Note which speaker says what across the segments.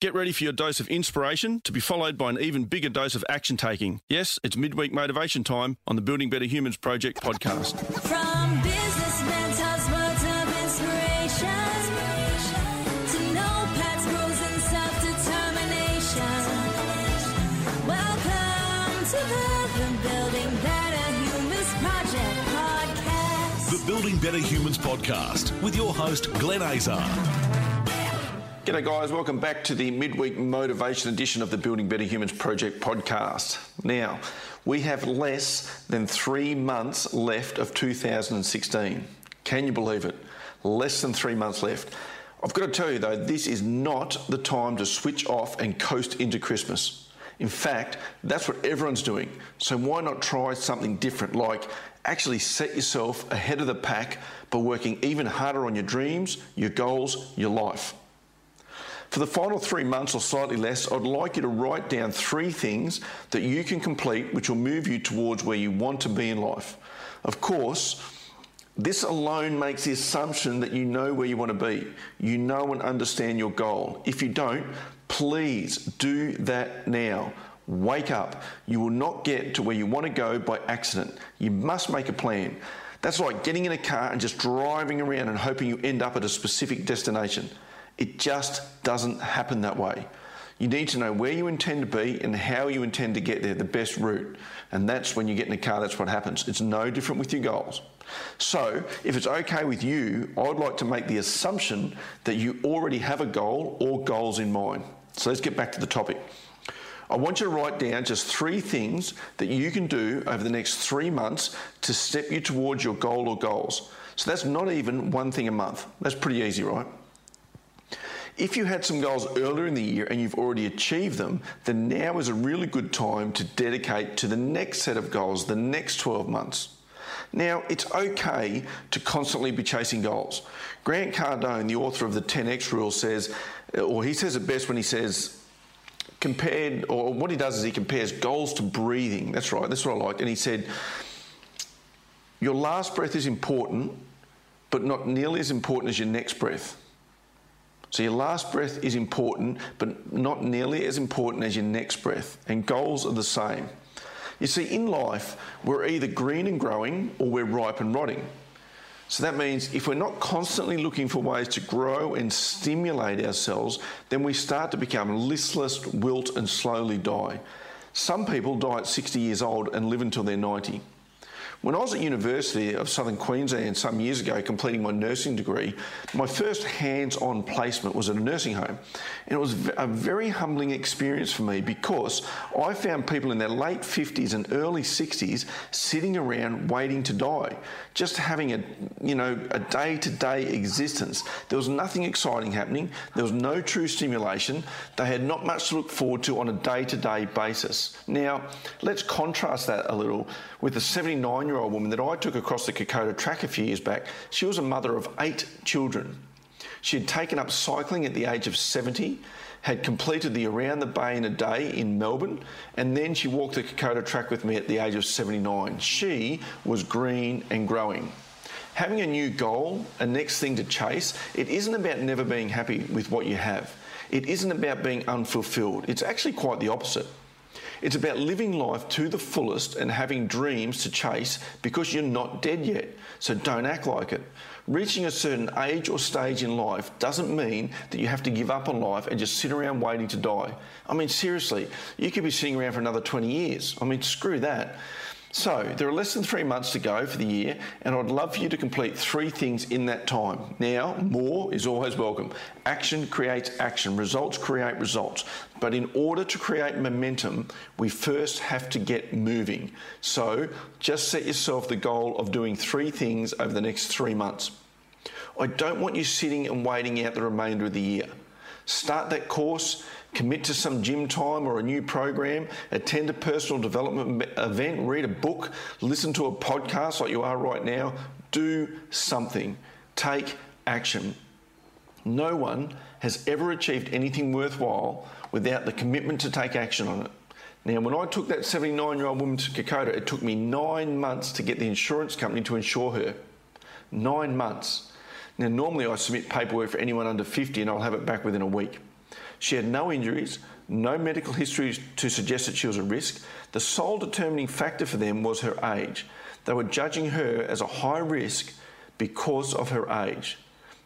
Speaker 1: Get ready for your dose of inspiration to be followed by an even bigger dose of action taking. Yes, it's midweek motivation time on the Building Better Humans Project podcast.
Speaker 2: From businessmen to words of inspiration to notepads, rules, and self-determination. Welcome to the, the Building Better Humans Project podcast.
Speaker 3: The Building Better Humans podcast with your host, Glen Azar.
Speaker 1: G'day, guys. Welcome back to the midweek motivation edition of the Building Better Humans Project podcast. Now, we have less than three months left of 2016. Can you believe it? Less than three months left. I've got to tell you, though, this is not the time to switch off and coast into Christmas. In fact, that's what everyone's doing. So why not try something different, like actually set yourself ahead of the pack by working even harder on your dreams, your goals, your life? For the final three months or slightly less, I'd like you to write down three things that you can complete which will move you towards where you want to be in life. Of course, this alone makes the assumption that you know where you want to be. You know and understand your goal. If you don't, please do that now. Wake up. You will not get to where you want to go by accident. You must make a plan. That's like getting in a car and just driving around and hoping you end up at a specific destination. It just doesn't happen that way. You need to know where you intend to be and how you intend to get there, the best route. And that's when you get in a car, that's what happens. It's no different with your goals. So, if it's okay with you, I'd like to make the assumption that you already have a goal or goals in mind. So, let's get back to the topic. I want you to write down just three things that you can do over the next three months to step you towards your goal or goals. So, that's not even one thing a month. That's pretty easy, right? If you had some goals earlier in the year and you've already achieved them, then now is a really good time to dedicate to the next set of goals, the next 12 months. Now, it's okay to constantly be chasing goals. Grant Cardone, the author of the 10x rule, says, or he says it best when he says, compared, or what he does is he compares goals to breathing. That's right, that's what I like. And he said, Your last breath is important, but not nearly as important as your next breath. So your last breath is important, but not nearly as important as your next breath. And goals are the same. You see, in life, we're either green and growing or we're ripe and rotting. So that means if we're not constantly looking for ways to grow and stimulate ourselves, then we start to become listless, wilt, and slowly die. Some people die at 60 years old and live until they're 90. When I was at University of Southern Queensland some years ago completing my nursing degree, my first hands-on placement was at a nursing home. And it was a very humbling experience for me because I found people in their late 50s and early 60s sitting around waiting to die, just having a, you know, a day-to-day existence. There was nothing exciting happening. There was no true stimulation. They had not much to look forward to on a day-to-day basis. Now, let's contrast that a little with the 79 year old woman that I took across the Kokoda track a few years back. She was a mother of eight children. She had taken up cycling at the age of 70, had completed the Around the Bay in a day in Melbourne, and then she walked the Kokoda track with me at the age of 79. She was green and growing. Having a new goal, a next thing to chase, it isn't about never being happy with what you have. It isn't about being unfulfilled. It's actually quite the opposite. It's about living life to the fullest and having dreams to chase because you're not dead yet. So don't act like it. Reaching a certain age or stage in life doesn't mean that you have to give up on life and just sit around waiting to die. I mean, seriously, you could be sitting around for another 20 years. I mean, screw that. So, there are less than three months to go for the year, and I'd love for you to complete three things in that time. Now, more is always welcome. Action creates action, results create results. But in order to create momentum, we first have to get moving. So, just set yourself the goal of doing three things over the next three months. I don't want you sitting and waiting out the remainder of the year. Start that course, commit to some gym time or a new program, attend a personal development event, read a book, listen to a podcast like you are right now. Do something. Take action. No one has ever achieved anything worthwhile without the commitment to take action on it. Now, when I took that 79 year old woman to Kokoda, it took me nine months to get the insurance company to insure her. Nine months. Now, normally I submit paperwork for anyone under 50 and I'll have it back within a week. She had no injuries, no medical history to suggest that she was at risk. The sole determining factor for them was her age. They were judging her as a high risk because of her age.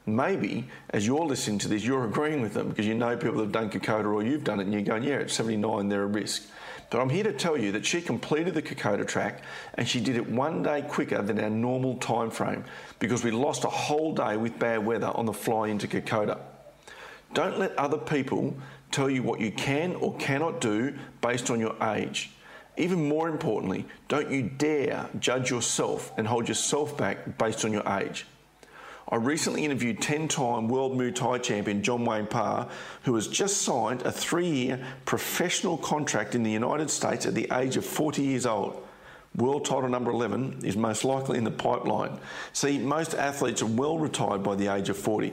Speaker 1: Maybe as you're listening to this, you're agreeing with them because you know people have done Kokoda or you've done it and you're going, yeah, at 79, they're a risk. But I'm here to tell you that she completed the Kokoda track and she did it one day quicker than our normal time frame because we lost a whole day with bad weather on the fly into Kokoda. Don't let other people tell you what you can or cannot do based on your age. Even more importantly, don't you dare judge yourself and hold yourself back based on your age. I recently interviewed 10 time World Muay Thai champion John Wayne Parr, who has just signed a three year professional contract in the United States at the age of 40 years old. World title number 11 is most likely in the pipeline. See, most athletes are well retired by the age of 40.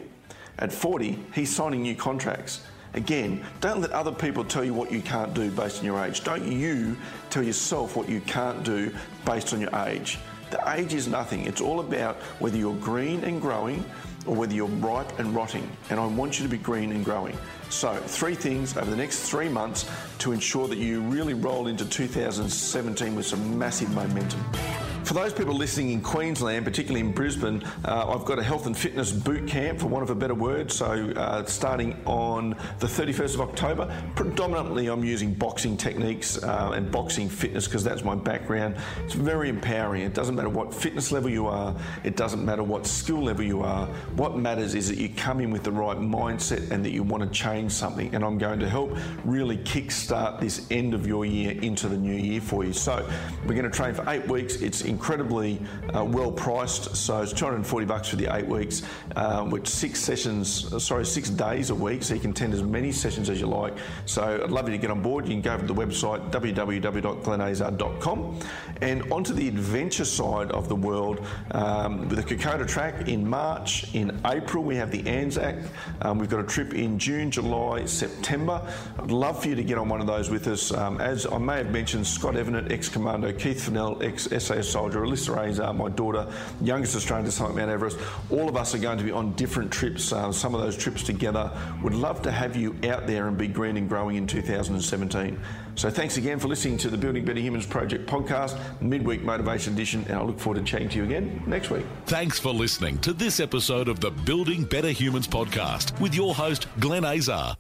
Speaker 1: At 40, he's signing new contracts. Again, don't let other people tell you what you can't do based on your age. Don't you tell yourself what you can't do based on your age. The age is nothing. It's all about whether you're green and growing or whether you're ripe and rotting. And I want you to be green and growing. So, three things over the next three months to ensure that you really roll into 2017 with some massive momentum. For those people listening in Queensland, particularly in Brisbane, uh, I've got a health and fitness boot camp, for want of a better word. So, uh, starting on the 31st of October, predominantly I'm using boxing techniques uh, and boxing fitness because that's my background. It's very empowering. It doesn't matter what fitness level you are, it doesn't matter what skill level you are. What matters is that you come in with the right mindset and that you want to change something. And I'm going to help really kickstart this end of your year into the new year for you. So, we're going to train for eight weeks. It's incredibly uh, well priced. So it's 240 bucks for the eight weeks, um, with six sessions, uh, sorry, six days a week. So you can attend as many sessions as you like. So I'd love you to get on board. You can go over to the website www.glenazar.com and onto the adventure side of the world um, with the Kokoda track in March. In April, we have the Anzac. Um, we've got a trip in June, July, September. I'd love for you to get on one of those with us. Um, as I may have mentioned, Scott Evanet, ex commando, Keith Fennell, ex SAS soldier. Alyssa Azar, my daughter, youngest Australian to summit Mount Everest. All of us are going to be on different trips, uh, some of those trips together. Would love to have you out there and be green and growing in 2017. So thanks again for listening to the Building Better Humans Project podcast, midweek motivation edition, and I look forward to chatting to you again next week.
Speaker 3: Thanks for listening to this episode of the Building Better Humans podcast with your host, Glen Azar.